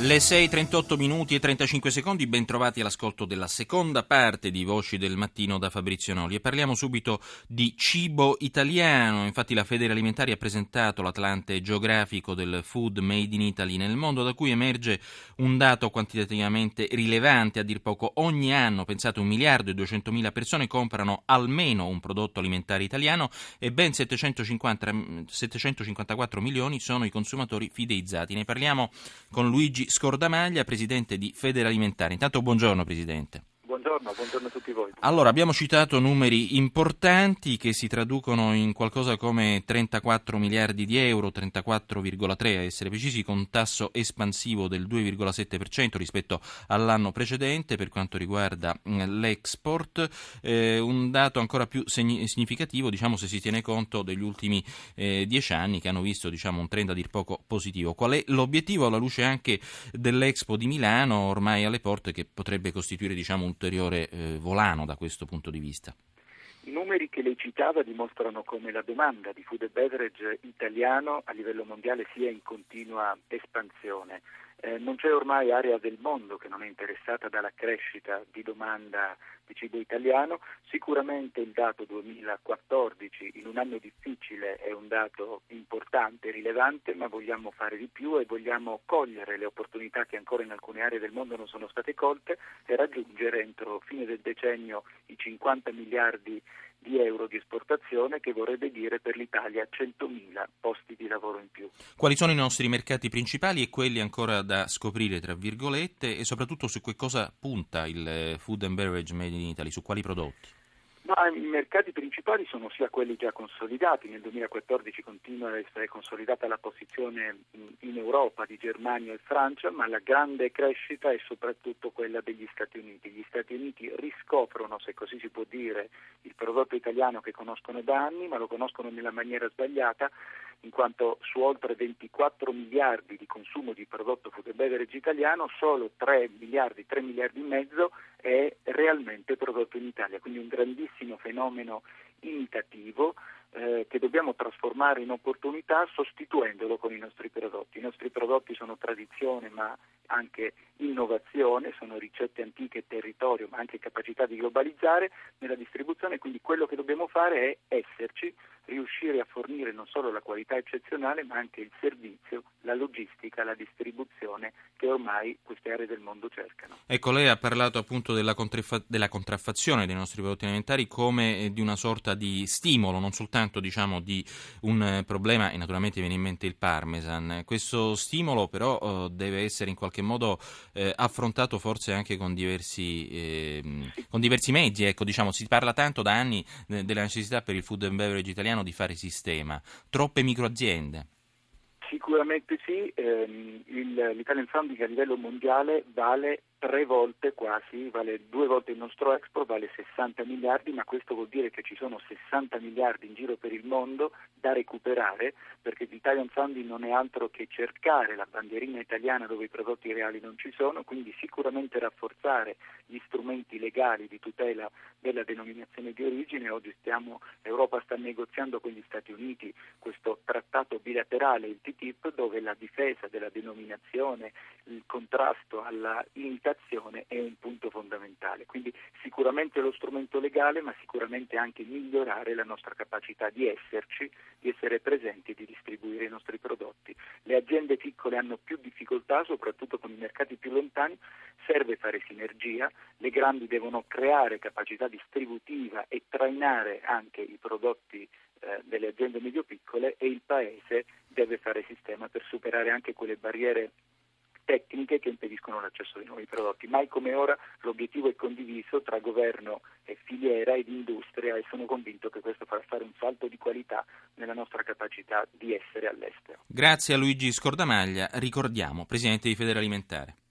Le 6.38 minuti e 35 secondi, ben trovati all'ascolto della seconda parte di Voci del Mattino da Fabrizio Noli e parliamo subito di cibo italiano. Infatti la Federalimentare ha presentato l'Atlante geografico del food made in Italy nel mondo da cui emerge un dato quantitativamente rilevante, a dir poco ogni anno, pensate un miliardo e 200 mila persone comprano almeno un prodotto alimentare italiano e ben 750, 754 milioni sono i consumatori fideizzati. Ne parliamo con Luigi Scordamaglia, presidente di Federalimentare. Intanto buongiorno Presidente. Buongiorno, buongiorno a tutti voi. Allora, abbiamo citato numeri importanti che si traducono in qualcosa come 34 miliardi di euro, 34,3 a essere precisi, con un tasso espansivo del 2,7% rispetto all'anno precedente per quanto riguarda mm, l'export, eh, un dato ancora più segni- significativo diciamo, se si tiene conto degli ultimi eh, dieci anni che hanno visto diciamo, un trend a dir poco positivo. Qual è l'obiettivo alla luce anche dell'Expo di Milano, ormai alle porte, che potrebbe costituire diciamo, un ulteriore eh, volano da questo punto di vista? Numeri che lei citava dimostrano come la domanda di food and beverage italiano a livello mondiale sia in continua espansione. Eh, non c'è ormai area del mondo che non è interessata dalla crescita di domanda di cibo italiano, sicuramente il dato 2014 in un anno difficile è un dato importante, rilevante, ma vogliamo fare di più e vogliamo cogliere le opportunità che ancora in alcune aree del mondo non sono state colte e raggiungere entro fine del decennio i 50 miliardi di euro di esportazione che vorrebbe dire per l'Italia 100.000 posti di lavoro in più. Quali sono i nostri mercati principali e quelli ancora da scoprire, tra virgolette, e soprattutto su che cosa punta il eh, Food and Beverage Made in Italy, su quali prodotti? Ma I mercati principali sono sia quelli già consolidati, nel 2014 continua ad essere consolidata la posizione in Europa di Germania e Francia, ma la grande crescita è soprattutto quella degli Stati Uniti. Gli Stati Uniti riscoprono, se così si può dire, il prodotto italiano che conoscono da anni, ma lo conoscono nella maniera sbagliata in quanto su oltre 24 miliardi di consumo di prodotto food and beverage italiano solo 3 miliardi, 3 miliardi e mezzo è realmente prodotto in Italia, quindi un grandissimo fenomeno imitativo eh, che dobbiamo trasformare in opportunità sostituendolo con i nostri prodotti. I nostri prodotti sono tradizione ma anche innovazione, sono ricette antiche, territorio ma anche capacità di globalizzare nella distribuzione, quindi quello che dobbiamo fare è esserci, riuscire a fornire non solo la qualità eccezionale ma anche il servizio, la logistica, la distribuzione che ormai queste aree del mondo cercano. Ecco, lei ha parlato appunto della, contraffa- della contraffazione dei nostri prodotti alimentari come eh, di una sorta di stimolo, non soltanto diciamo di un eh, problema e naturalmente viene in mente il parmesan. Questo stimolo però eh, deve essere in qualche modo eh, affrontato forse anche con diversi, eh, con diversi mezzi, ecco, diciamo, si parla tanto da anni eh, della necessità per il food and beverage italiano di fare sistema? Troppe microaziende? Sicuramente sì, ehm, il, l'Italian Funding a livello mondiale vale tre volte quasi, vale due volte il nostro export, vale 60 miliardi, ma questo vuol dire che ci sono 60 miliardi in giro per il mondo da recuperare, perché l'Italian Funding non è altro che cercare la bandierina italiana dove i prodotti reali non ci sono, quindi sicuramente rafforzare gli strumenti legali di tutela della denominazione di origine. Oggi stiamo, l'Europa sta negoziando con gli Stati Uniti questo trattato bilaterale, il TTIP, dove la difesa della denominazione, il contrasto alla imitazione è un punto fondamentale. Quindi sicuramente lo strumento legale, ma sicuramente anche migliorare la nostra capacità di esserci, di essere presenti e di distribuire i nostri prodotti. Le aziende piccole hanno più difficoltà, soprattutto con i mercati più lontani, serve fare sinergia, le grandi devono creare capacità distributiva e trainare anche i prodotti eh, delle aziende medio-piccole e il Paese deve fare sistema per superare anche quelle barriere tecniche che impediscono l'accesso ai nuovi prodotti. Mai come ora l'obiettivo è condiviso tra governo e filiera ed industria e sono convinto che questo farà fare un salto di qualità nella nostra capacità di essere all'estero. Grazie a Luigi Scordamaglia, ricordiamo, Presidente di Federalimentare.